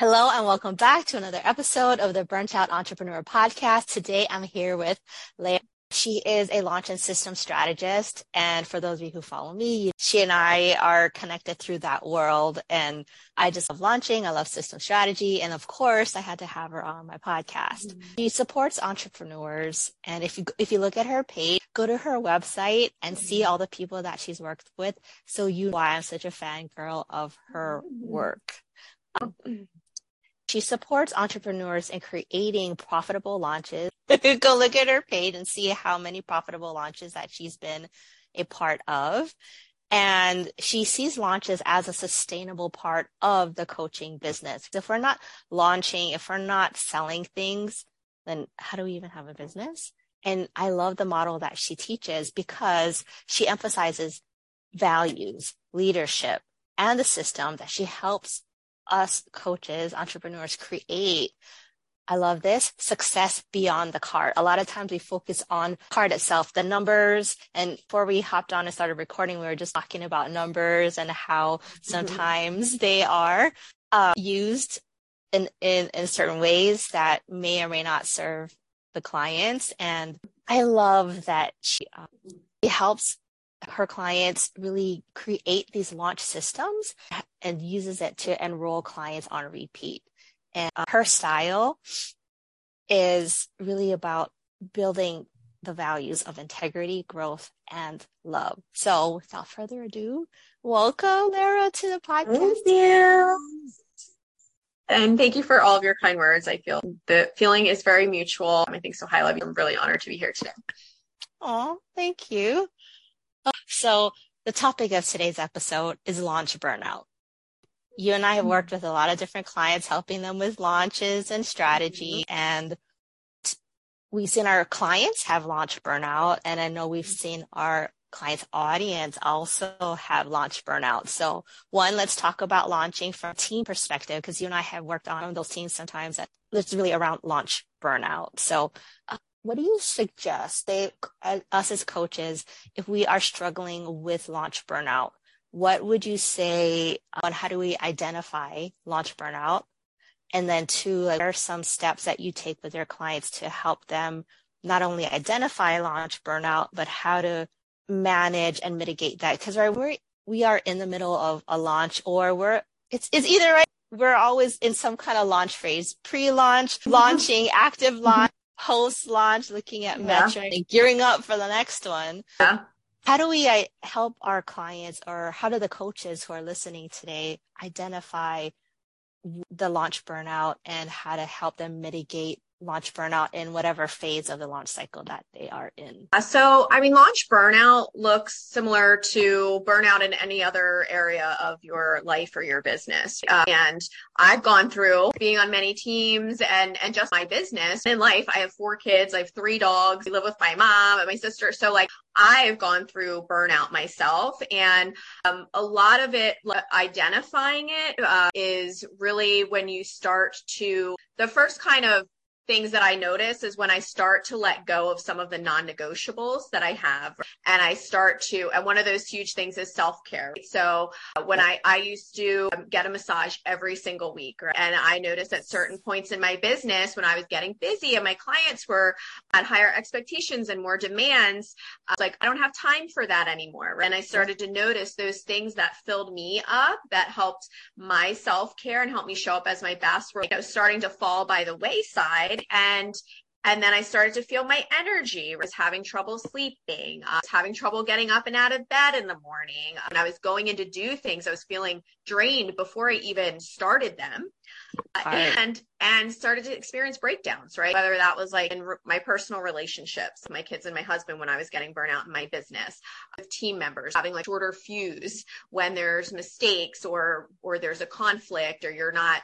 Hello and welcome back to another episode of the Burnt Out Entrepreneur Podcast. Today I'm here with Leah. She is a launch and system strategist. And for those of you who follow me, she and I are connected through that world. And I just love launching. I love system strategy. And of course, I had to have her on my podcast. Mm-hmm. She supports entrepreneurs. And if you, if you look at her page, go to her website and mm-hmm. see all the people that she's worked with. So you know why I'm such a fangirl of her mm-hmm. work. Um, she supports entrepreneurs in creating profitable launches. Go look at her page and see how many profitable launches that she's been a part of. And she sees launches as a sustainable part of the coaching business. If we're not launching, if we're not selling things, then how do we even have a business? And I love the model that she teaches because she emphasizes values, leadership, and the system that she helps us coaches, entrepreneurs create I love this success beyond the cart. A lot of times we focus on cart itself, the numbers. And before we hopped on and started recording, we were just talking about numbers and how mm-hmm. sometimes they are uh, used in, in, in certain ways that may or may not serve the clients. And I love that she uh, helps her clients really create these launch systems and uses it to enroll clients on repeat. And uh, her style is really about building the values of integrity, growth, and love. So without further ado, welcome Lara to the podcast. Thank you. And thank you for all of your kind words. I feel the feeling is very mutual. I think so highly of you. I'm really honored to be here today. Oh, thank you. So the topic of today's episode is launch burnout. You and I have worked with a lot of different clients, helping them with launches and strategy. Mm-hmm. And we've seen our clients have launch burnout. And I know we've seen our clients audience also have launch burnout. So one, let's talk about launching from a team perspective, because you and I have worked on those teams sometimes that it's really around launch burnout. So what do you suggest they uh, us as coaches if we are struggling with launch burnout what would you say on how do we identify launch burnout? And then two like, what are some steps that you take with your clients to help them not only identify launch burnout but how to manage and mitigate that? Because right we're we are in the middle of a launch or we're it's it's either right we're always in some kind of launch phase pre-launch launching active launch post launch, looking at yeah. metrics, gearing up for the next one. Yeah. How do we I, help our clients or how do the coaches who are listening today identify the launch burnout and how to help them mitigate launch burnout in whatever phase of the launch cycle that they are in? So, I mean, launch burnout looks similar to burnout in any other area of your life or your business. Uh, and I've gone through being on many teams and, and just my business in life. I have four kids. I have three dogs. I live with my mom and my sister. So like I've gone through burnout myself and um, a lot of it identifying it uh, is really when you start to the first kind of things that I notice is when I start to let go of some of the non-negotiables that I have and I start to and one of those huge things is self-care. So uh, when I I used to get a massage every single week and I noticed at certain points in my business when I was getting busy and my clients were at higher expectations and more demands I like I don't have time for that anymore. And I started to notice those things that filled me up that helped my self-care and helped me show up as my best were you know, starting to fall by the wayside and and then I started to feel my energy. I was having trouble sleeping. I was having trouble getting up and out of bed in the morning. And I was going in to do things. I was feeling drained before I even started them. Uh, right. and and started to experience breakdowns right whether that was like in re- my personal relationships my kids and my husband when i was getting burnout in my business with team members having like shorter fuse when there's mistakes or or there's a conflict or you're not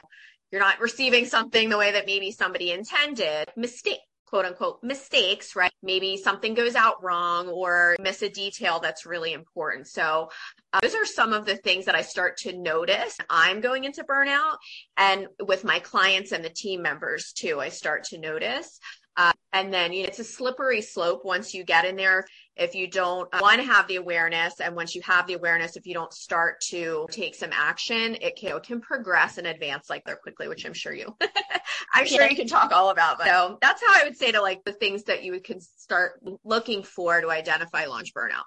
you're not receiving something the way that maybe somebody intended. Mistake, quote unquote, mistakes, right? Maybe something goes out wrong or miss a detail that's really important. So uh, those are some of the things that I start to notice. I'm going into burnout and with my clients and the team members too, I start to notice. Uh, and then you know, it's a slippery slope once you get in there. If you don't uh, want to have the awareness, and once you have the awareness, if you don't start to take some action, it can, it can progress and advance like there quickly, which I'm sure you, I'm sure yeah. you can talk all about. But so that's how I would say to like the things that you can start looking for to identify launch burnout.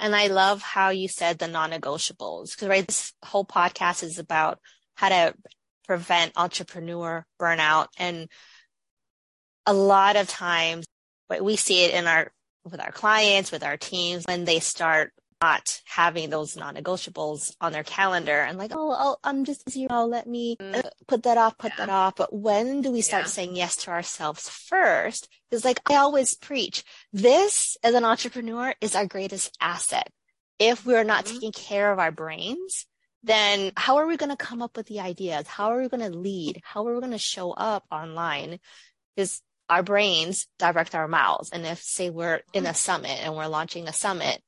And I love how you said the non-negotiables because right, this whole podcast is about how to prevent entrepreneur burnout. And a lot of times we see it in our, with our clients, with our teams, when they start not having those non-negotiables on their calendar and like, oh, I'll, I'm just busy. Oh, let me uh, put that off, put yeah. that off. But when do we start yeah. saying yes to ourselves first? Because like I always preach, this as an entrepreneur is our greatest asset. If we're not mm-hmm. taking care of our brains, then how are we going to come up with the ideas? How are we going to lead? How are we going to show up online? Because our brains direct our mouths. And if say we're in a summit and we're launching a summit,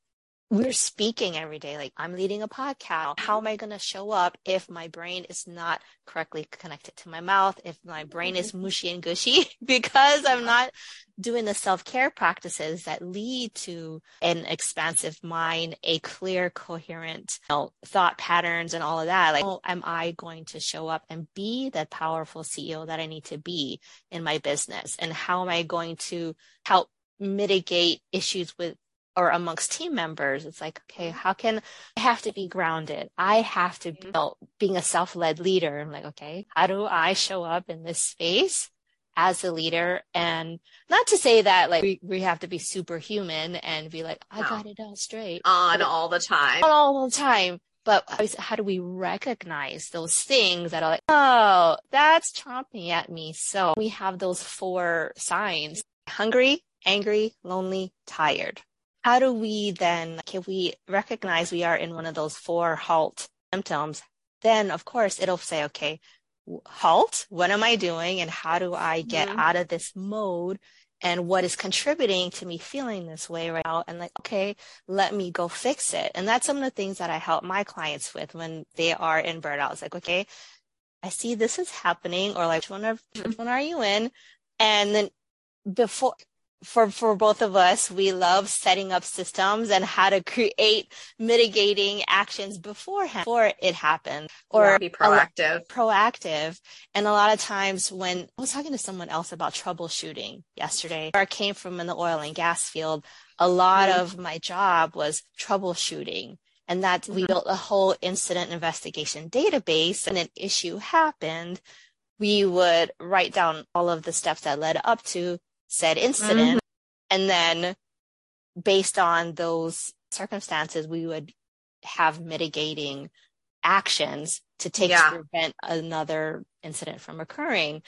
we're speaking every day. Like I'm leading a podcast. How am I going to show up if my brain is not correctly connected to my mouth? If my brain is mm-hmm. mushy and gushy because I'm not doing the self-care practices that lead to an expansive mind, a clear, coherent you know, thought patterns and all of that. Like, oh, am I going to show up and be that powerful CEO that I need to be in my business? And how am I going to help mitigate issues with or amongst team members it's like okay mm-hmm. how can i have to be grounded? I have to mm-hmm. build being a self-led leader. I'm like okay how do i show up in this space as a leader? And not to say that like we, we have to be superhuman and be like i no. got it all straight. On all the time. On all the time. But how do we recognize those things that are like oh that's chomping at me. So we have those four signs hungry angry lonely tired how do we then, if we recognize we are in one of those four halt symptoms, then of course it'll say, okay, halt, what am I doing? And how do I get mm-hmm. out of this mode? And what is contributing to me feeling this way right now? And like, okay, let me go fix it. And that's some of the things that I help my clients with when they are in burnout. It's like, okay, I see this is happening, or like, which one, are, which one are you in? And then before for for both of us we love setting up systems and how to create mitigating actions beforehand before it happens or yeah, be proactive proactive and a lot of times when i was talking to someone else about troubleshooting yesterday i came from in the oil and gas field a lot mm-hmm. of my job was troubleshooting and that mm-hmm. we built a whole incident investigation database and an issue happened we would write down all of the steps that led up to said incident. Mm-hmm. And then based on those circumstances, we would have mitigating actions to take yeah. to prevent another incident from occurring.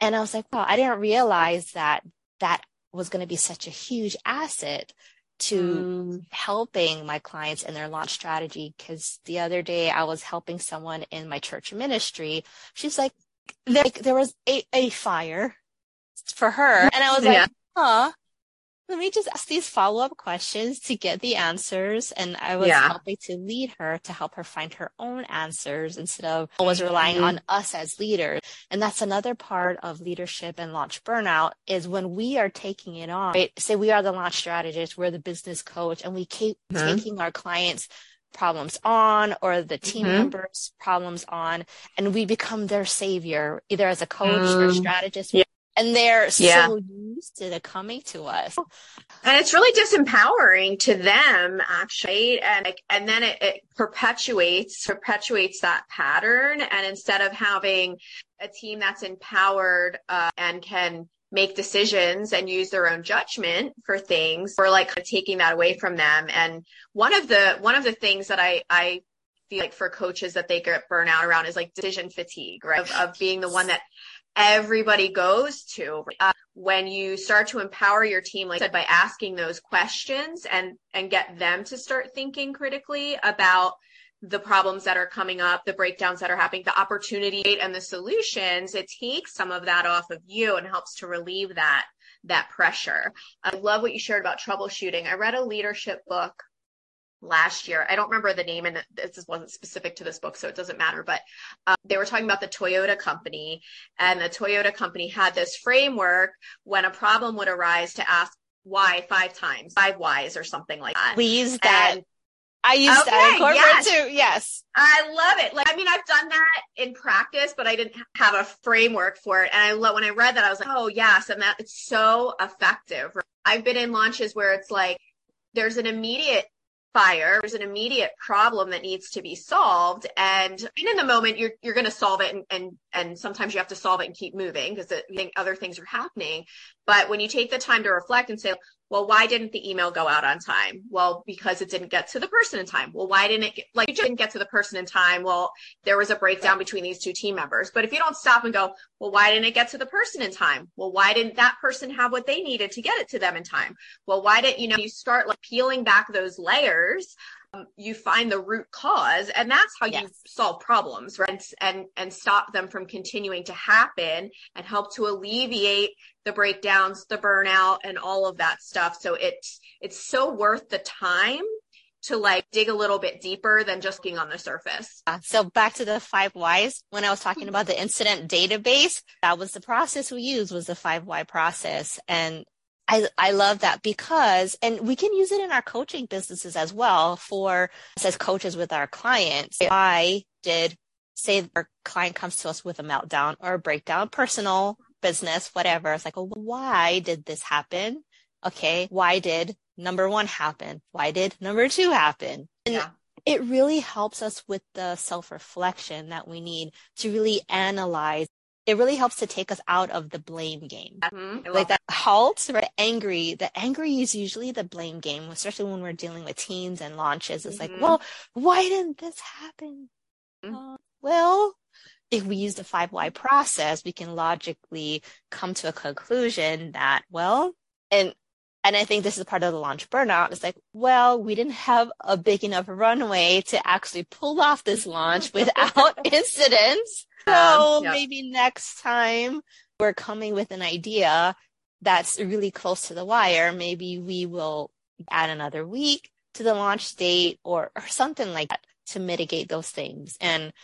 And I was like, wow, I didn't realize that that was going to be such a huge asset to mm. helping my clients in their launch strategy. Cause the other day I was helping someone in my church ministry. She's like, like there was a, a fire for her. And I was like, yeah. huh, let me just ask these follow up questions to get the answers. And I was yeah. helping to lead her to help her find her own answers instead of always relying mm-hmm. on us as leaders. And that's another part of leadership and launch burnout is when we are taking it on, right? Say we are the launch strategist, we're the business coach, and we keep mm-hmm. taking our clients problems on or the team mm-hmm. members problems on and we become their savior either as a coach mm. or strategist yeah and they're yeah. so used to coming to us. And it's really disempowering to them actually. And and then it, it perpetuates perpetuates that pattern. And instead of having a team that's empowered uh, and can make decisions and use their own judgment for things we're like taking that away from them. And one of the one of the things that i i feel like for coaches that they get burnout around is like decision fatigue right? Of, of being the one that everybody goes to uh, when you start to empower your team like I said by asking those questions and and get them to start thinking critically about the problems that are coming up the breakdowns that are happening the opportunity and the solutions it takes some of that off of you and helps to relieve that that pressure. I love what you shared about troubleshooting. I read a leadership book last year. I don't remember the name, and this wasn't specific to this book, so it doesn't matter. But um, they were talking about the Toyota company, and the Toyota company had this framework when a problem would arise to ask why five times, five whys, or something like that. We use that. And, I used okay, that in corporate yes. too. Yes. I love it. Like, I mean, I've done that in practice, but I didn't have a framework for it. And I love, when I read that, I was like, oh, yes. And that it's so effective. I've been in launches where it's like, there's an immediate fire there's an immediate problem that needs to be solved. And, and in the moment you're you're going to solve it and, and and sometimes you have to solve it and keep moving because other things are happening. But when you take the time to reflect and say well, why didn't the email go out on time? Well, because it didn't get to the person in time. Well, why didn't it get, like, it didn't get to the person in time? Well, there was a breakdown between these two team members. But if you don't stop and go, well, why didn't it get to the person in time? Well, why didn't that person have what they needed to get it to them in time? Well, why didn't, you know, you start like peeling back those layers you find the root cause and that's how yes. you solve problems right and and stop them from continuing to happen and help to alleviate the breakdowns the burnout and all of that stuff so it's it's so worth the time to like dig a little bit deeper than just being on the surface. So back to the five whys, when I was talking about the incident database, that was the process we used was the five why process. And I, I love that because, and we can use it in our coaching businesses as well for as coaches with our clients. I did say our client comes to us with a meltdown or a breakdown, personal, business, whatever. It's like, well, why did this happen? Okay. Why did number one happen? Why did number two happen? And yeah. it really helps us with the self reflection that we need to really analyze it really helps to take us out of the blame game. Mm-hmm. Like that halt, right? Angry. The angry is usually the blame game, especially when we're dealing with teens and launches. It's mm-hmm. like, well, why didn't this happen? Mm-hmm. Uh, well, if we use the five why process, we can logically come to a conclusion that, well, and and I think this is part of the launch burnout. It's like, well, we didn't have a big enough runway to actually pull off this launch without incidents. Um, so yep. maybe next time we're coming with an idea that's really close to the wire, maybe we will add another week to the launch date or, or something like that to mitigate those things. And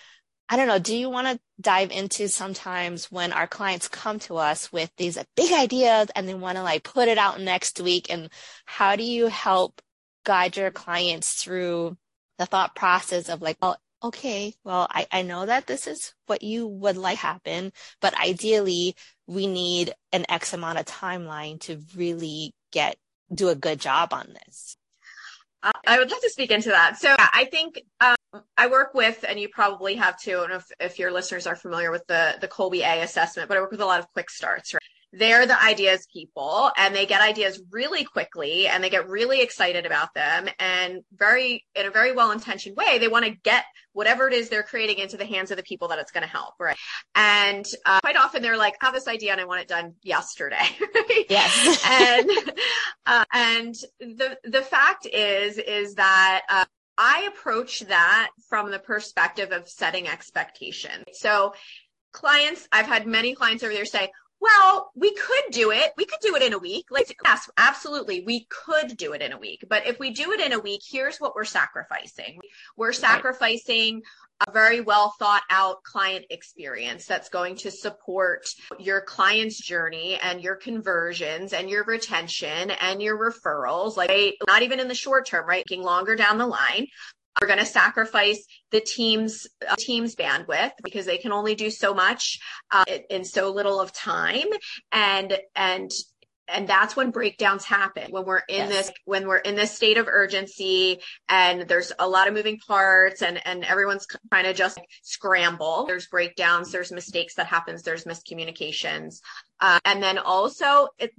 I don't know, do you want to dive into sometimes when our clients come to us with these big ideas and they want to like put it out next week? And how do you help guide your clients through the thought process of like, well, okay, well, I, I know that this is what you would like happen, but ideally we need an X amount of timeline to really get, do a good job on this. I would love to speak into that. So I think um, I work with, and you probably have too, I don't know if, if your listeners are familiar with the, the Kolbe A assessment, but I work with a lot of quick starts, right? They're the ideas people and they get ideas really quickly and they get really excited about them and very in a very well intentioned way they want to get whatever it is they're creating into the hands of the people that it's going to help right? And uh, quite often they're like I have this idea and i want it done yesterday. Yes. And uh, and the the fact is is that uh, I approach that from the perspective of setting expectation. So clients, I've had many clients over there say, well, we could do it. We could do it in a week. Like, yes, absolutely. We could do it in a week. But if we do it in a week, here's what we're sacrificing. We're sacrificing a very well thought out client experience that's going to support your client's journey and your conversions and your retention and your referrals. Like, not even in the short term, right? Getting longer down the line are going to sacrifice the team's uh, team's bandwidth because they can only do so much uh, in so little of time. And and and that's when breakdowns happen when we're in yes. this when we're in this state of urgency and there's a lot of moving parts and and everyone's trying to just scramble. There's breakdowns there's mistakes that happens there's miscommunications. Uh, and then also it,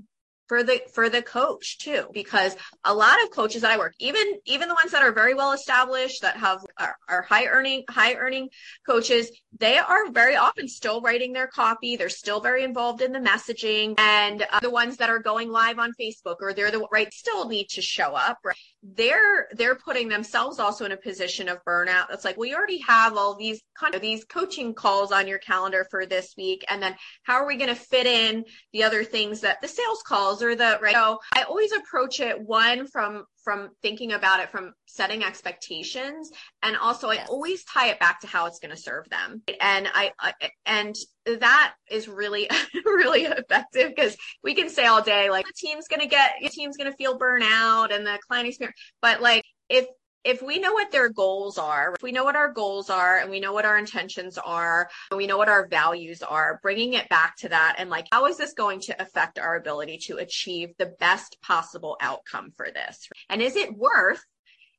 for the for the coach too because a lot of coaches that i work even even the ones that are very well established that have are, are high earning high earning coaches they are very often still writing their copy they're still very involved in the messaging and uh, the ones that are going live on facebook or they're the right still need to show up right? They're they're putting themselves also in a position of burnout. It's like you already have all these kind of these coaching calls on your calendar for this week. And then how are we going to fit in the other things that the sales calls or the right? So i always approach it one from from thinking about it from setting expectations. And also i always tie it back to how it's going to serve them. And I, I and that is really really effective because we can say all day like the team's going to get the team's going to feel burnout and the client experience but like if if we know what their goals are, if we know what our goals are and we know what our intentions are, and we know what our values are, bringing it back to that and like, how is this going to affect our ability to achieve the best possible outcome for this? And is it worth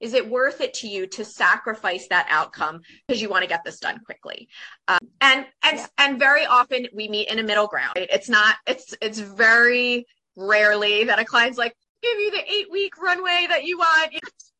is it worth it to you to sacrifice that outcome because you want to get this done quickly um, and and yeah. and very often we meet in a middle ground it's not it's it's very rarely that a client's like give you the eight week runway that you want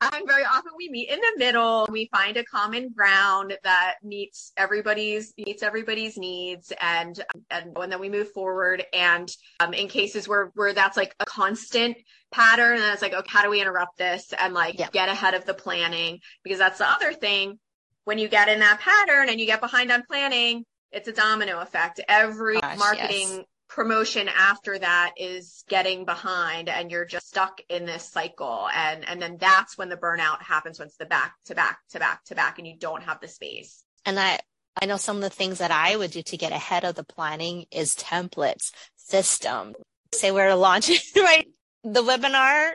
and very often we meet in the middle. We find a common ground that meets everybody's meets everybody's needs, and and, and then we move forward. And um, in cases where where that's like a constant pattern, and it's like, okay, how do we interrupt this and like yeah. get ahead of the planning? Because that's the other thing. When you get in that pattern and you get behind on planning, it's a domino effect. Every Gosh, marketing yes promotion after that is getting behind and you're just stuck in this cycle. And and then that's when the burnout happens once the back to back to back to back and you don't have the space. And i i know some of the things that i would do to get ahead of the planning is templates system say we're launching right? The webinar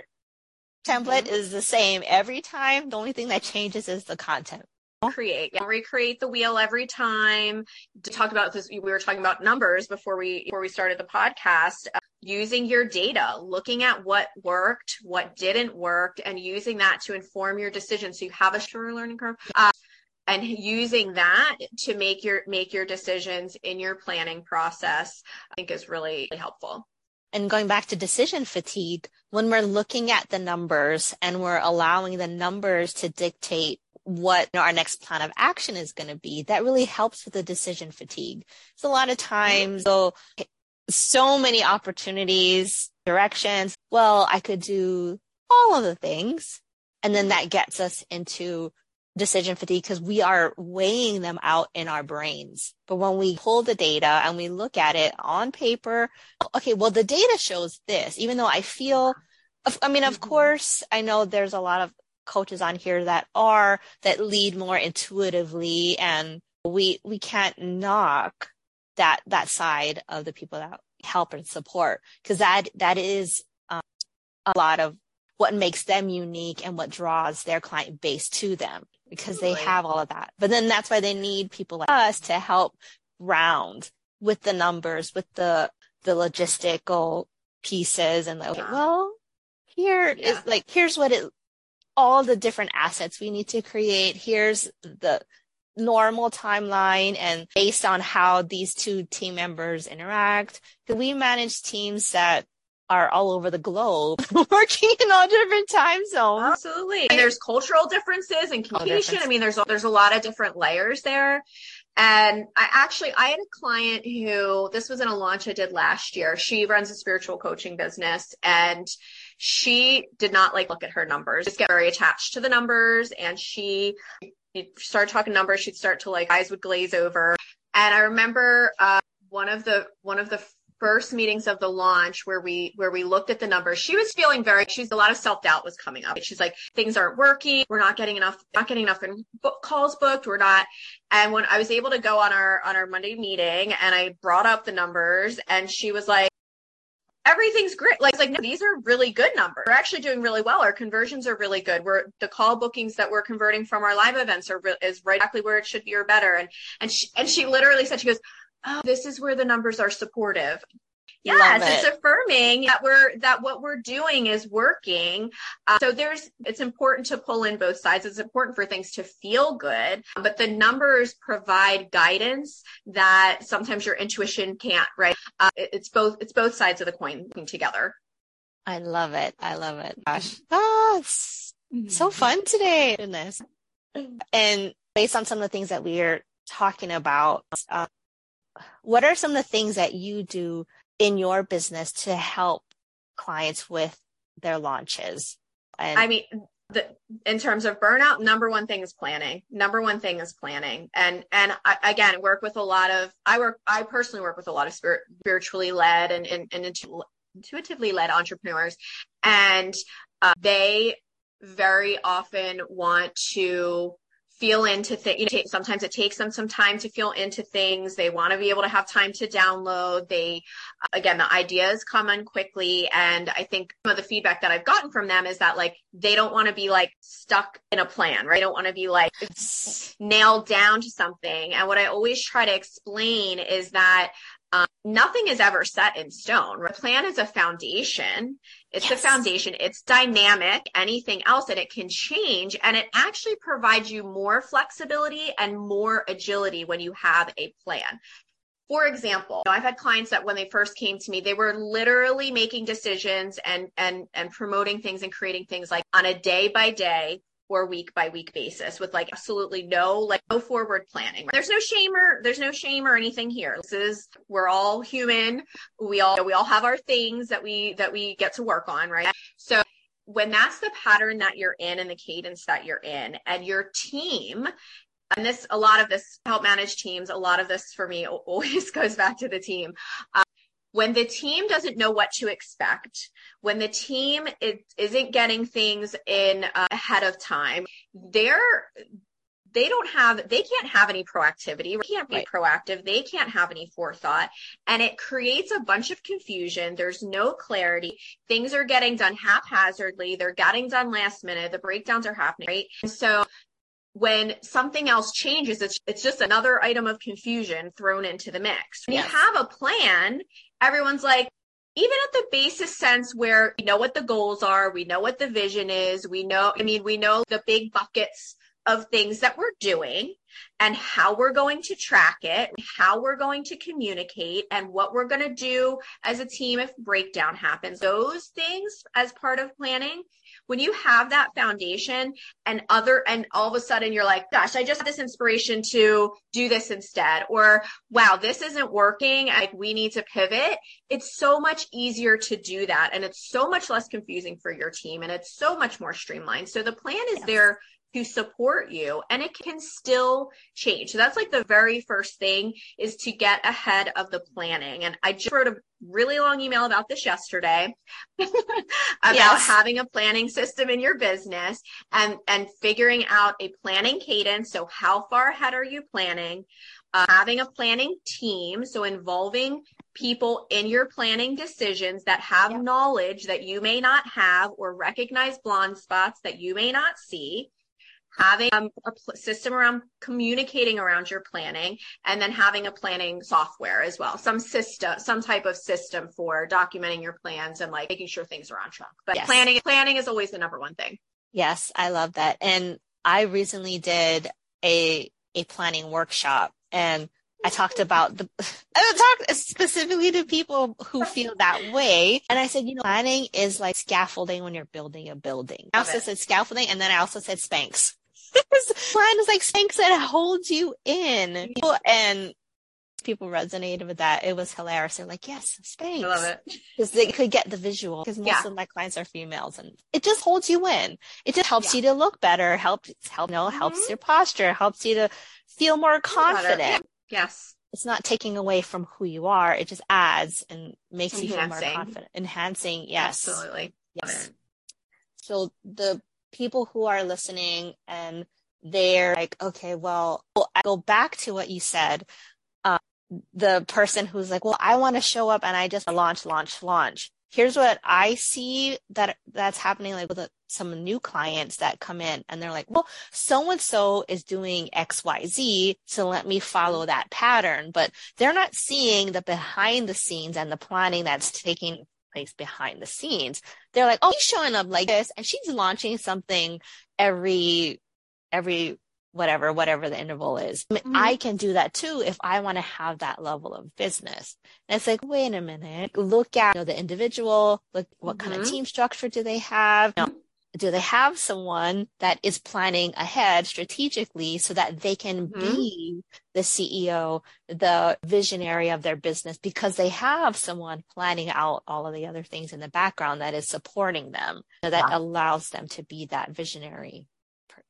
template mm-hmm. is the same. Every time the only thing that changes is the content create yeah, recreate the wheel every time. To talk about this we were talking about numbers before we before we started the podcast uh, using your data looking at what worked what didn't work and using that to inform your decision so you have a shorter learning curve uh, and using that to make your make your decisions in your planning process i think is really helpful. And going back to decision fatigue when we're looking at the numbers and we're allowing the numbers to dictate what you know, our next plan of action is going to be, that really helps with the decision fatigue. So a lot of times, so, so many opportunities, directions. Well, I could do all of the things. And then that gets us into decision fatigue because we are weighing them out in our brains. But when we pull the data and we look at it on paper, okay, well, the data shows this, even though I feel, I mean, of mm-hmm. course, I know there's a lot of coaches on here that are that lead more intuitively and we we can't knock that that side of the people that help and support because that that is um, a lot of what makes them unique and what draws their client base to them because they have all of that. But then that's why they need people like us to help round with the numbers with the the logistical pieces and like well here yeah. is like here's what it all the different assets we need to create. Here's the normal timeline and based on how these two team members interact. We manage teams that are all over the globe working in all different time zones. Absolutely. And there's cultural differences and communication. I mean, there's, there's a lot of different layers there. And I actually, I had a client who, this was in a launch I did last year. She runs a spiritual coaching business and she did not like look at her numbers, just get very attached to the numbers. And she started talking numbers. She'd start to like eyes would glaze over. And I remember, uh, one of the, one of the first meetings of the launch where we where we looked at the numbers she was feeling very she's a lot of self-doubt was coming up she's like things aren't working we're not getting enough not getting enough book calls booked we're not and when i was able to go on our on our monday meeting and i brought up the numbers and she was like everything's great. Like, like no, these are really good numbers. We're actually doing really well. Our conversions are really good. We're the call bookings that we're converting from our live events are re- is right exactly where it should be or better. And and she and she literally said she goes, oh, this is where the numbers are supportive. Yes, it. it's affirming that we're that what we're doing is working. Uh, so there's it's important to pull in both sides. It's important for things to feel good, but the numbers provide guidance that sometimes your intuition can't. Right? Uh, it's both it's both sides of the coin together. I love it. I love it. Gosh, oh, it's so fun today in this. And based on some of the things that we're talking about, um, what are some of the things that you do in your business to help clients with their launches? And- I mean, the, in terms of burnout, number one thing is planning. Number one thing is planning. And, and I, again, work with a lot of, I work, I personally work with a lot of spirit, spiritually led and, and, and intuitively led entrepreneurs. And uh, they very often want to feel into things. You know, sometimes it takes them some time to feel into things. They want to be able to have time to download. They, again, the ideas come in quickly. And I think some of the feedback that I've gotten from them is that like, they don't want to be like stuck in a plan, right? They don't want to be like nailed down to something. And what I always try to explain is that um, nothing is ever set in stone. A plan is a foundation. It's yes. a foundation. It's dynamic. Anything else and it can change and it actually provides you more flexibility and more agility when you have a plan. For example, I've had clients that when they first came to me, they were literally making decisions and and and promoting things and creating things like on a day by day or week by week basis with like absolutely no like no forward planning. There's no shame or there's no shame or anything here. This is we're all human. We all we all have our things that we that we get to work on, right? So when that's the pattern that you're in and the cadence that you're in and your team and this a lot of this help manage teams a lot of this for me always goes back to the team um, when the team doesn't know what to expect, when the team is, not getting things in uh, ahead of time, they're they don't have they can't have any proactivity they can't be right. proactive. They can't have any forethought. And it creates a bunch of confusion. There's no clarity. Things are getting done haphazardly. They're getting done last minute. The breakdowns are happening right? And so when something else changes, it's, it's just another item of confusion thrown into the mix. When yes. you have a plan, everyone's like, even at the basis sense where we know what the goals are, we know what the vision is, we know, I mean, we know the big buckets of things that we're doing and how we're going to track it, how we're going to communicate, and what we're going to do as a team if breakdown happens. Those things as part of planning when you have that foundation and other, and all of a sudden you're like, gosh, I just had this inspiration to do this instead, or wow, this isn't working. Like we need to pivot. It's so much easier to do that. And it's so much less confusing for your team and it's so much more streamlined. So the plan is yes. there to support you and it can still change. So that's like the very first thing is to get ahead of the planning. And I just wrote a really long email about this yesterday about yes. having a planning system in your business and, and figuring out a planning cadence. So how far ahead are you planning? Uh, having a planning team. So involving people in your planning decisions that have yep. knowledge that you may not have or recognize blind spots that you may not see having um, a pl- system around communicating around your planning and then having a planning software as well some system some type of system for documenting your plans and like making sure things are on track but yes. planning planning is always the number one thing yes i love that and i recently did a a planning workshop and I talked about the, I talked specifically to people who feel that way. And I said, you know, planning is like scaffolding when you're building a building. I also said scaffolding and then I also said Spanx. This plan is like Spanx that holds you in. And people resonated with that. It was hilarious. They're like, yes, Spanx. I love it. Because they could get the visual because most yeah. of my clients are females and it just holds you in. It just helps yeah. you to look better, helps, help, you know, mm-hmm. helps your posture, helps you to feel more confident. Yes. It's not taking away from who you are. It just adds and makes Enhancing. you feel more confident. Enhancing. Yes. Absolutely. Yes. So the people who are listening and they're like, okay, well, I go back to what you said. Uh, the person who's like, well, I want to show up and I just launch, launch, launch. Here's what I see that that's happening like with a, some new clients that come in and they're like, well, so and so is doing X, Y, Z. So let me follow that pattern. But they're not seeing the behind the scenes and the planning that's taking place behind the scenes. They're like, oh, she's showing up like this and she's launching something every, every whatever, whatever the interval is. Mm-hmm. I can do that too if I want to have that level of business. And it's like, wait a minute, look at you know, the individual, look what mm-hmm. kind of mm-hmm. team structure do they have? You know, do they have someone that is planning ahead strategically so that they can mm-hmm. be the CEO, the visionary of their business because they have someone planning out all of the other things in the background that is supporting them so that yeah. allows them to be that visionary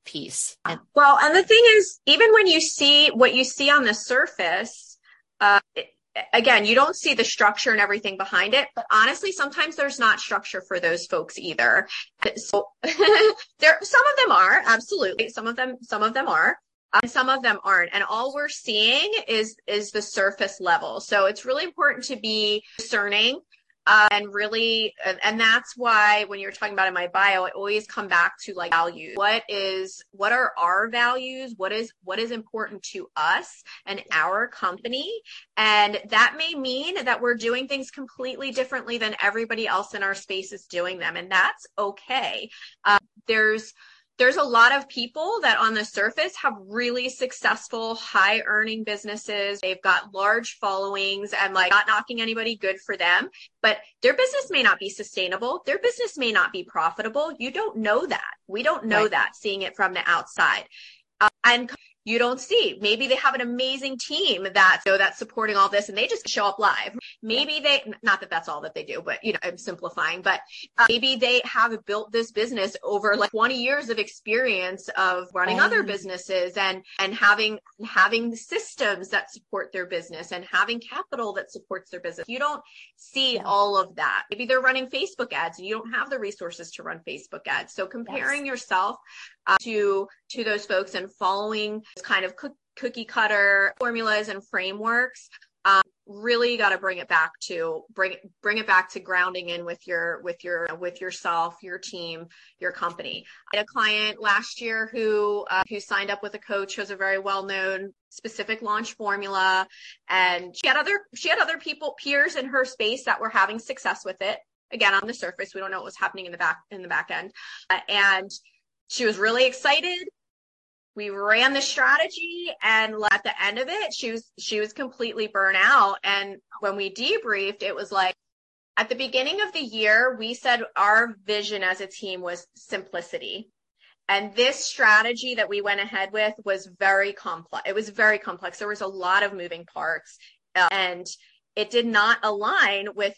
piece. And- well, and the thing is, even when you see what you see on the surface, uh, it, again, you don't see the structure and everything behind it, but honestly, sometimes there's not structure for those folks either. So there, some of them are absolutely, some of them, some of them are. And some of them aren't. And all we're seeing is, is the surface level. So it's really important to be discerning uh, and really, and that's why when you're talking about in my bio, I always come back to like values. What is, what are our values? What is, what is important to us and our company? And that may mean that we're doing things completely differently than everybody else in our space is doing them. And that's okay. Uh, there's, there's a lot of people that on the surface have really successful high earning businesses. They've got large followings and like not knocking anybody good for them. But their business may not be sustainable. Their business may not be profitable. You don't know that. We don't know right. that seeing it from the outside. Uh, and you don't see. Maybe they have an amazing team that so that's supporting all this and they just show up live. Maybe they not that that's all that they do, but you know, I'm simplifying, but uh, maybe they have built this business over like 20 years of experience of running oh. other businesses and and having having systems that support their business and having capital that supports their business. You don't see yeah. all of that. Maybe they're running Facebook ads and you don't have the resources to run Facebook ads. So comparing yes. yourself uh, to to those folks and following kind of cookie cutter formulas and frameworks um, really got to bring it back to bring bring it back to grounding in with your with your with yourself your team your company. I had a client last year who uh, who signed up with a coach who who's a very well known specific launch formula and she had other she had other people peers in her space that were having success with it. Again on the surface we don't know what was happening in the back in the back end. Uh, and she was really excited. We ran the strategy and at the end of it, she was, she was completely burnt out. And when we debriefed, it was like, at the beginning of the year, we said our vision as a team was simplicity. And this strategy that we went ahead with was very complex. It was very complex. There was a lot of moving parts uh, and it did not align with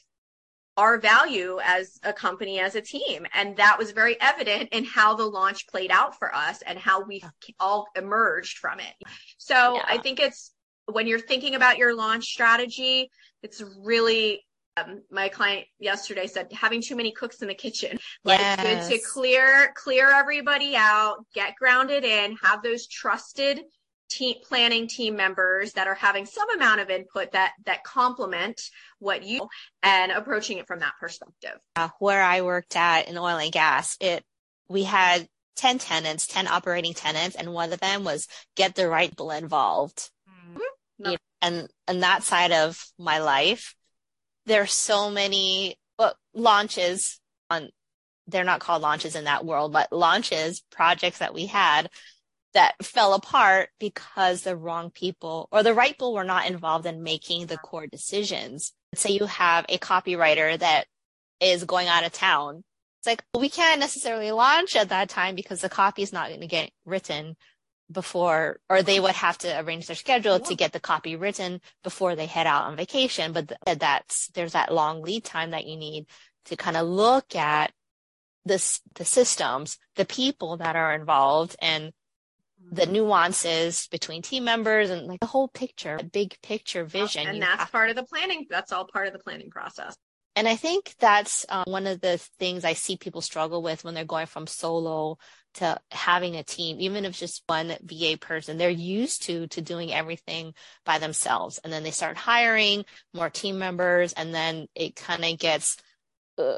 our value as a company, as a team. And that was very evident in how the launch played out for us and how we all emerged from it. So yeah. I think it's when you're thinking about your launch strategy, it's really um, my client yesterday said having too many cooks in the kitchen. Like yes. it's good to clear clear everybody out, get grounded in, have those trusted team planning team members that are having some amount of input that that complement what you and approaching it from that perspective. Uh, where I worked at in oil and gas, it we had 10 tenants, 10 operating tenants, and one of them was get the right people involved. Mm-hmm. No. You know, and and that side of my life, there's so many well, launches on they're not called launches in that world, but launches, projects that we had that fell apart because the wrong people or the right people were not involved in making the core decisions. Say you have a copywriter that is going out of town. It's like, we can't necessarily launch at that time because the copy is not going to get written before, or they would have to arrange their schedule to get the copy written before they head out on vacation. But that's, there's that long lead time that you need to kind of look at this, the systems, the people that are involved and the nuances between team members and like the whole picture, big picture vision. And that's part of the planning. That's all part of the planning process. And I think that's um, one of the things I see people struggle with when they're going from solo to having a team, even if it's just one VA person, they're used to to doing everything by themselves, and then they start hiring more team members, and then it kind of gets uh,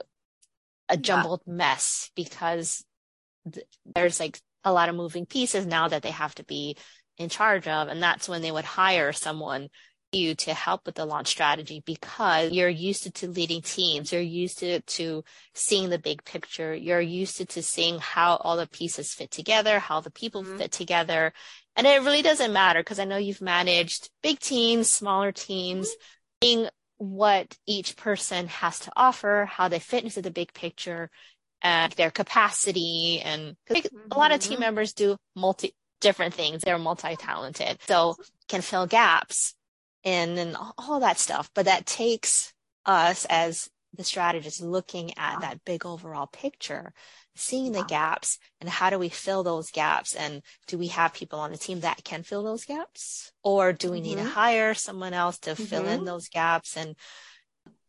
a jumbled yeah. mess because th- there's like a lot of moving pieces now that they have to be in charge of. And that's when they would hire someone you to help with the launch strategy because you're used to, to leading teams. You're used to, to seeing the big picture. You're used to, to seeing how all the pieces fit together, how the people mm-hmm. fit together. And it really doesn't matter because I know you've managed big teams, smaller teams, mm-hmm. seeing what each person has to offer, how they fit into the big picture and their capacity and mm-hmm. a lot of team mm-hmm. members do multi different things they're multi-talented so can fill gaps and and all that stuff but that takes us as the strategist looking at that big overall picture, seeing the gaps and how do we fill those gaps? And do we have people on the team that can fill those gaps? Or do we mm-hmm. need to mm-hmm. hire someone else to mm-hmm. fill in mm-hmm. those gaps? And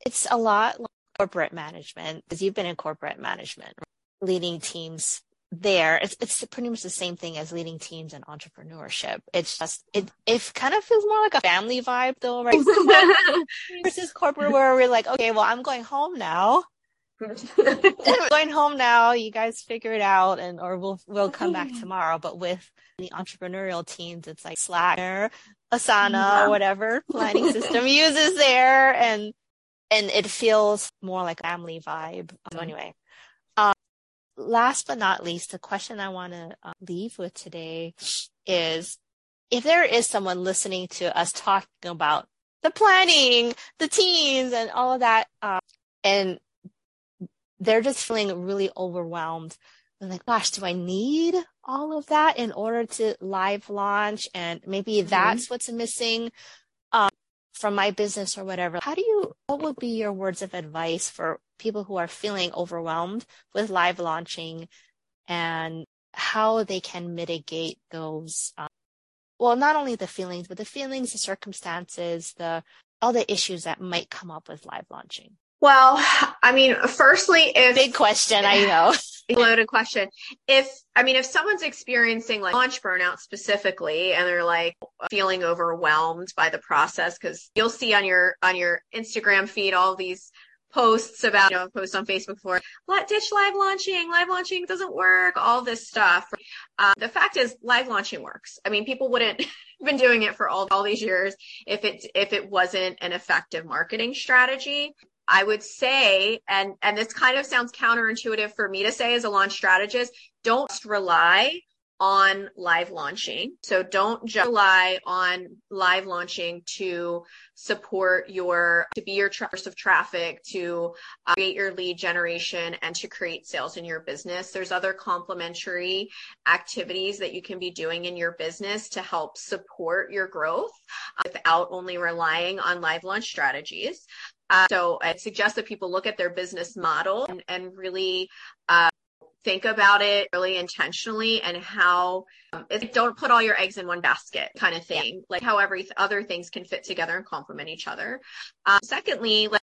it's a lot like corporate management because you've been in corporate management, leading teams there it's it's pretty much the same thing as leading teams and entrepreneurship. It's just it it kind of feels more like a family vibe though right? Versus corporate where we're like okay well i'm going home now. Going home now you guys figure it out and or we'll we'll come back tomorrow. But with the entrepreneurial teams it's like slack asana yeah. whatever planning system uses there and and it feels more like family vibe so anyway last but not least, the question I want to uh, leave with today is if there is someone listening to us talking about the planning, the teams, and all of that, uh, and they're just feeling really overwhelmed. and like, gosh, do I need all of that in order to live launch? And maybe mm-hmm. that's what's missing um, from my business or whatever. How do you, what would be your words of advice for people who are feeling overwhelmed with live launching and how they can mitigate those um, well not only the feelings but the feelings the circumstances the all the issues that might come up with live launching well i mean firstly if big question i know loaded question if i mean if someone's experiencing like launch burnout specifically and they're like feeling overwhelmed by the process because you'll see on your on your instagram feed all these posts about, you know, posts on Facebook for let ditch live launching, live launching doesn't work, all this stuff. Um, the fact is live launching works. I mean, people wouldn't been doing it for all, all these years if it, if it wasn't an effective marketing strategy. I would say, and, and this kind of sounds counterintuitive for me to say as a launch strategist, don't rely on live launching. So don't just rely on live launching to support your, to be your source of traffic, to uh, create your lead generation and to create sales in your business. There's other complementary activities that you can be doing in your business to help support your growth uh, without only relying on live launch strategies. Uh, so I suggest that people look at their business model and, and really uh, think about it really intentionally and how um, don't put all your eggs in one basket kind of thing yeah. like how every other things can fit together and complement each other um, secondly like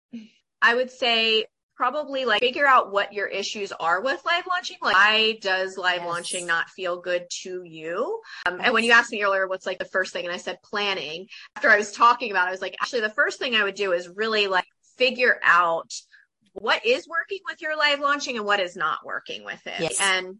i would say probably like figure out what your issues are with live launching like why does live yes. launching not feel good to you um, and when you asked me earlier what's like the first thing and i said planning after i was talking about it, i was like actually the first thing i would do is really like figure out what is working with your live launching and what is not working with it. Yes. And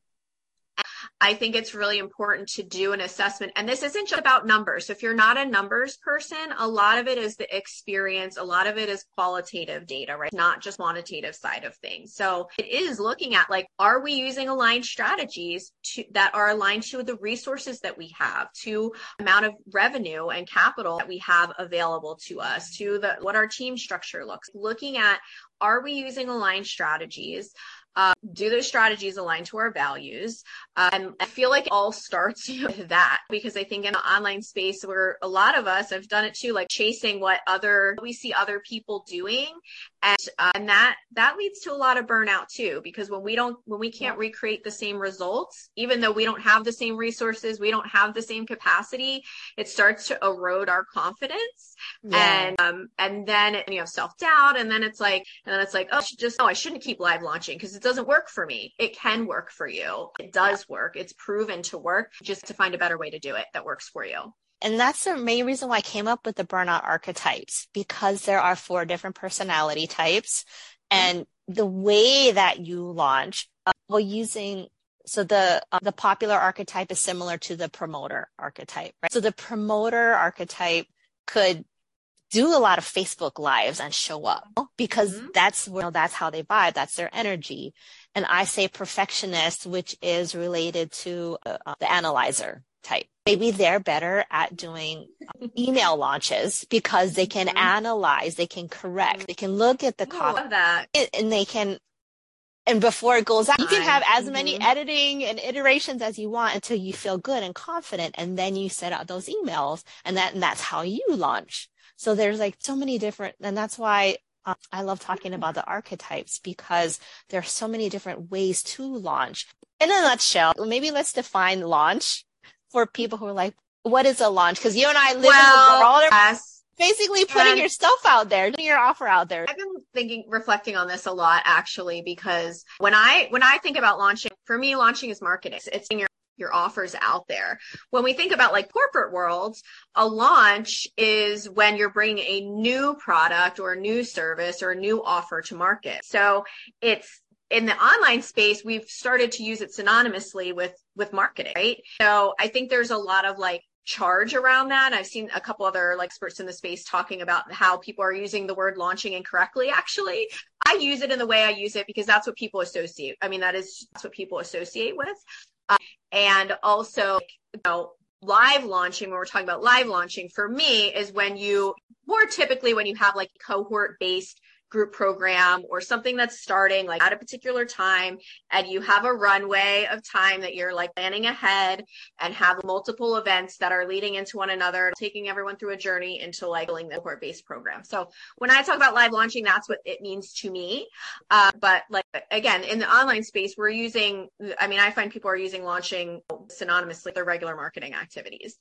I think it's really important to do an assessment. And this isn't just about numbers. So if you're not a numbers person, a lot of it is the experience. A lot of it is qualitative data, right? Not just quantitative side of things. So it is looking at like, are we using aligned strategies to, that are aligned to the resources that we have, to amount of revenue and capital that we have available to us, to the, what our team structure looks, looking at are we using aligned strategies? Do those strategies align to our values? And I feel like it all starts with that because I think in the online space where a lot of us have done it too, like chasing what other we see other people doing, and uh, and that that leads to a lot of burnout too because when we don't when we can't recreate the same results, even though we don't have the same resources, we don't have the same capacity, it starts to erode our confidence, yeah. and um and then you have self doubt, and then it's like and then it's like oh just oh I shouldn't keep live launching because it doesn't work for me. It can work for you. It does work. It's proven to work just to find a better way to do it that works for you. And that's the main reason why I came up with the burnout archetypes because there are four different personality types. And the way that you launch, uh, well, using so the uh, the popular archetype is similar to the promoter archetype, right? So the promoter archetype could do a lot of Facebook lives and show up because mm-hmm. that's you know, that's how they vibe, That's their energy. And I say perfectionist, which is related to uh, the analyzer type. Maybe they're better at doing email launches because they can mm-hmm. analyze, they can correct, they can look at the copy that. and they can and before it goes out, you can have as many mm-hmm. editing and iterations as you want until you feel good and confident. And then you set out those emails and that, and that's how you launch. So there's like so many different, and that's why um, I love talking about the archetypes because there are so many different ways to launch. In a nutshell, maybe let's define launch for people who are like, what is a launch? Because you and I live well, in the world. Yes. Basically putting your stuff out there, putting your offer out there. I've been thinking, reflecting on this a lot actually, because when I, when I think about launching, for me, launching is marketing. It's your your offers out there. When we think about like corporate worlds, a launch is when you're bringing a new product or a new service or a new offer to market. So it's in the online space, we've started to use it synonymously with with marketing, right? So I think there's a lot of like charge around that. I've seen a couple other like experts in the space talking about how people are using the word launching incorrectly. Actually, I use it in the way I use it because that's what people associate. I mean, that is that's what people associate with. Uh, and also, you know, live launching, when we're talking about live launching for me is when you more typically when you have like cohort based group program or something that's starting like at a particular time and you have a runway of time that you're like planning ahead and have multiple events that are leading into one another taking everyone through a journey into like building the cohort based program. So when i talk about live launching that's what it means to me. Uh, but like again in the online space we're using i mean i find people are using launching synonymously with their regular marketing activities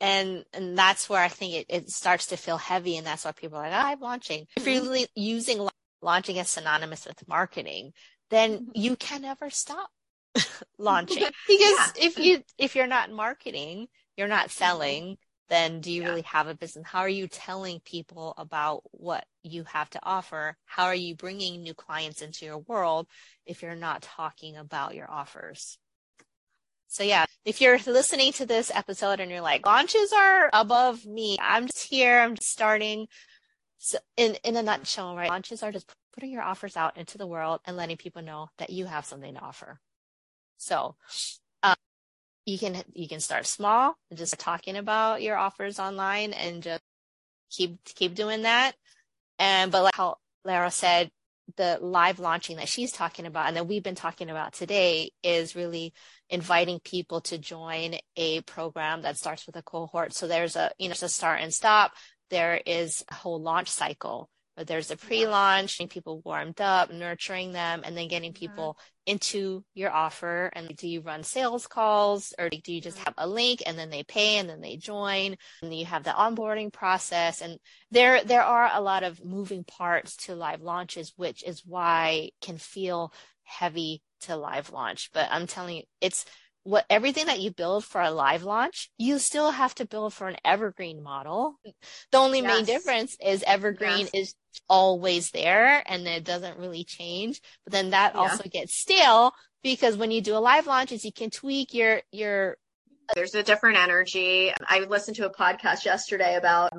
and and that's where I think it, it starts to feel heavy, and that's why people are like, oh, I'm launching. If you're mm-hmm. using launching as synonymous with marketing, then mm-hmm. you can never stop launching because yeah. if you if you're not marketing, you're not mm-hmm. selling. Then do you yeah. really have a business? How are you telling people about what you have to offer? How are you bringing new clients into your world if you're not talking about your offers? So yeah, if you're listening to this episode and you're like, launches are above me, I'm just here, I'm just starting. So in, in a nutshell, right? Launches are just putting your offers out into the world and letting people know that you have something to offer. So, um, you can, you can start small and just talking about your offers online and just keep, keep doing that. And, but like how Lara said, the live launching that she's talking about and that we've been talking about today is really inviting people to join a program that starts with a cohort. So there's a, you know, it's a start and stop. There is a whole launch cycle where there's a pre-launch, getting people warmed up, nurturing them, and then getting people mm-hmm. into your offer. And do you run sales calls or do you just have a link and then they pay and then they join and you have the onboarding process? And there, there are a lot of moving parts to live launches, which is why can feel heavy to live launch. But I'm telling you, it's what everything that you build for a live launch, you still have to build for an evergreen model. The only yes. main difference is evergreen yes. is always there and it doesn't really change. But then that yeah. also gets stale because when you do a live launch is you can tweak your your there's a different energy. I listened to a podcast yesterday about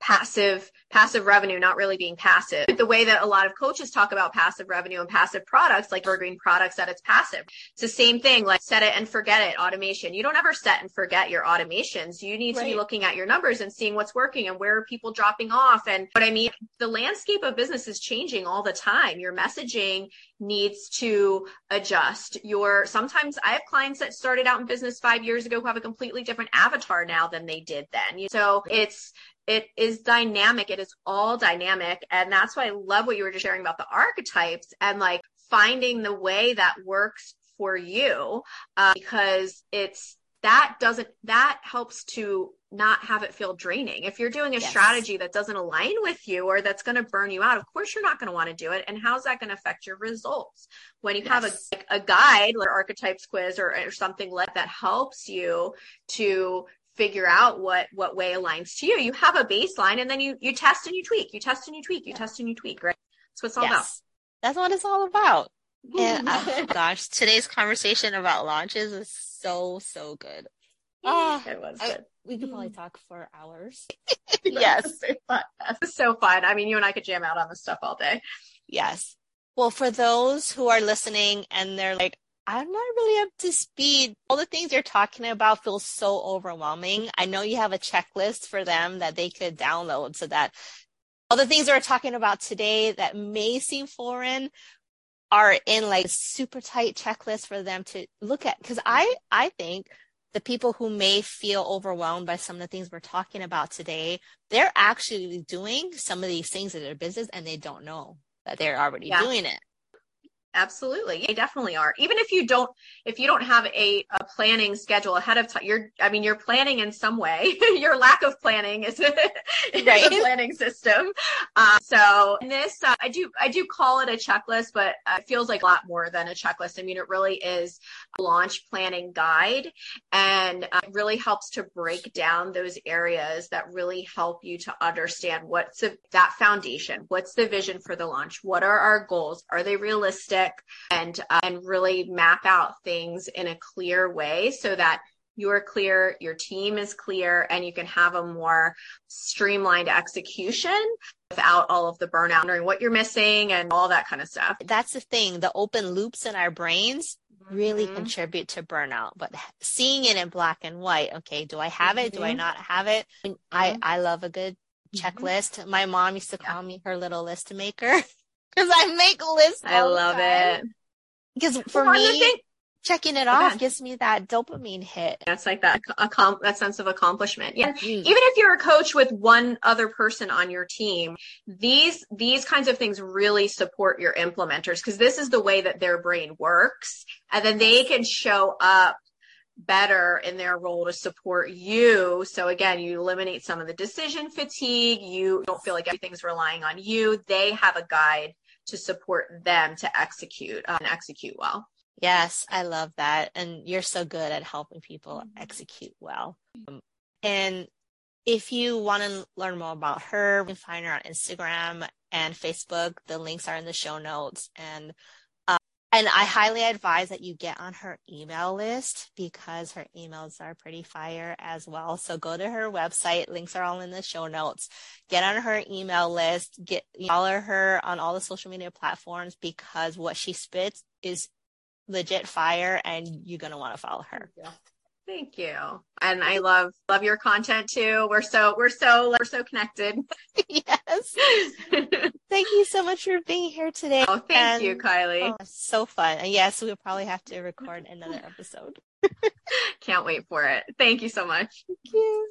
passive passive revenue not really being passive. The way that a lot of coaches talk about passive revenue and passive products like evergreen products that it's passive. It's the same thing like set it and forget it automation. You don't ever set and forget your automations. You need right. to be looking at your numbers and seeing what's working and where are people dropping off. And what i mean the landscape of business is changing all the time. Your messaging needs to adjust. Your sometimes i have clients that started out in business five years ago who have a completely different avatar now than they did then. So it's it is dynamic. It is all dynamic. And that's why I love what you were just sharing about the archetypes and like finding the way that works for you uh, because it's that doesn't that helps to not have it feel draining. If you're doing a yes. strategy that doesn't align with you or that's going to burn you out, of course you're not going to want to do it. And how's that going to affect your results? When you yes. have a, like a guide or archetypes quiz or, or something like that helps you to figure out what what way aligns to you. You have a baseline and then you you test and you tweak. You test and you tweak. You yeah. test and you tweak, right? That's what it's all yes. about. That's what it's all about. And oh gosh, today's conversation about launches is so so good. Oh, it ah, was good. I, we could probably mm. talk for hours. yes. It's so fun. I mean, you and I could jam out on this stuff all day. Yes. Well, for those who are listening and they're like, I'm not really up to speed. All the things you're talking about feel so overwhelming. I know you have a checklist for them that they could download so that all the things we're talking about today that may seem foreign are in like super tight checklist for them to look at. Cause I, I think the people who may feel overwhelmed by some of the things we're talking about today, they're actually doing some of these things in their business and they don't know that they're already yeah. doing it. Absolutely. They definitely are. Even if you don't, if you don't have a, a planning schedule ahead of time, you're, I mean, you're planning in some way. Your lack of planning is, is right. a planning system. Um, so this, uh, I do, I do call it a checklist, but it feels like a lot more than a checklist. I mean, it really is a launch planning guide and uh, it really helps to break down those areas that really help you to understand what's a, that foundation. What's the vision for the launch? What are our goals? Are they realistic? And uh, and really map out things in a clear way so that you're clear, your team is clear, and you can have a more streamlined execution without all of the burnout, wondering what you're missing and all that kind of stuff. That's the thing. The open loops in our brains really mm-hmm. contribute to burnout, but seeing it in black and white, okay, do I have it? Mm-hmm. Do I mm-hmm. not have it? I, mm-hmm. I love a good mm-hmm. checklist. My mom used to call yeah. me her little list maker. because I make lists. I love it. Because for well, me, checking it off gives me that dopamine hit. That's like that that sense of accomplishment. Yeah. Mm-hmm. Even if you're a coach with one other person on your team, these these kinds of things really support your implementers because this is the way that their brain works, and then they can show up better in their role to support you. So again, you eliminate some of the decision fatigue. You don't feel like everything's relying on you. They have a guide to support them to execute uh, and execute well. Yes, I love that. And you're so good at helping people execute well. Um, and if you want to learn more about her, you can find her on Instagram and Facebook. The links are in the show notes. And and I highly advise that you get on her email list because her emails are pretty fire as well. So go to her website. Links are all in the show notes. Get on her email list. Get follow her on all the social media platforms because what she spits is legit fire and you're going to want to follow her. Yeah. Thank you. And I love love your content too. We're so we're so we're so connected. yes. thank you so much for being here today. Oh, thank and, you, Kylie. Oh, so fun. And yes, we'll probably have to record another episode. Can't wait for it. Thank you so much. Thank you.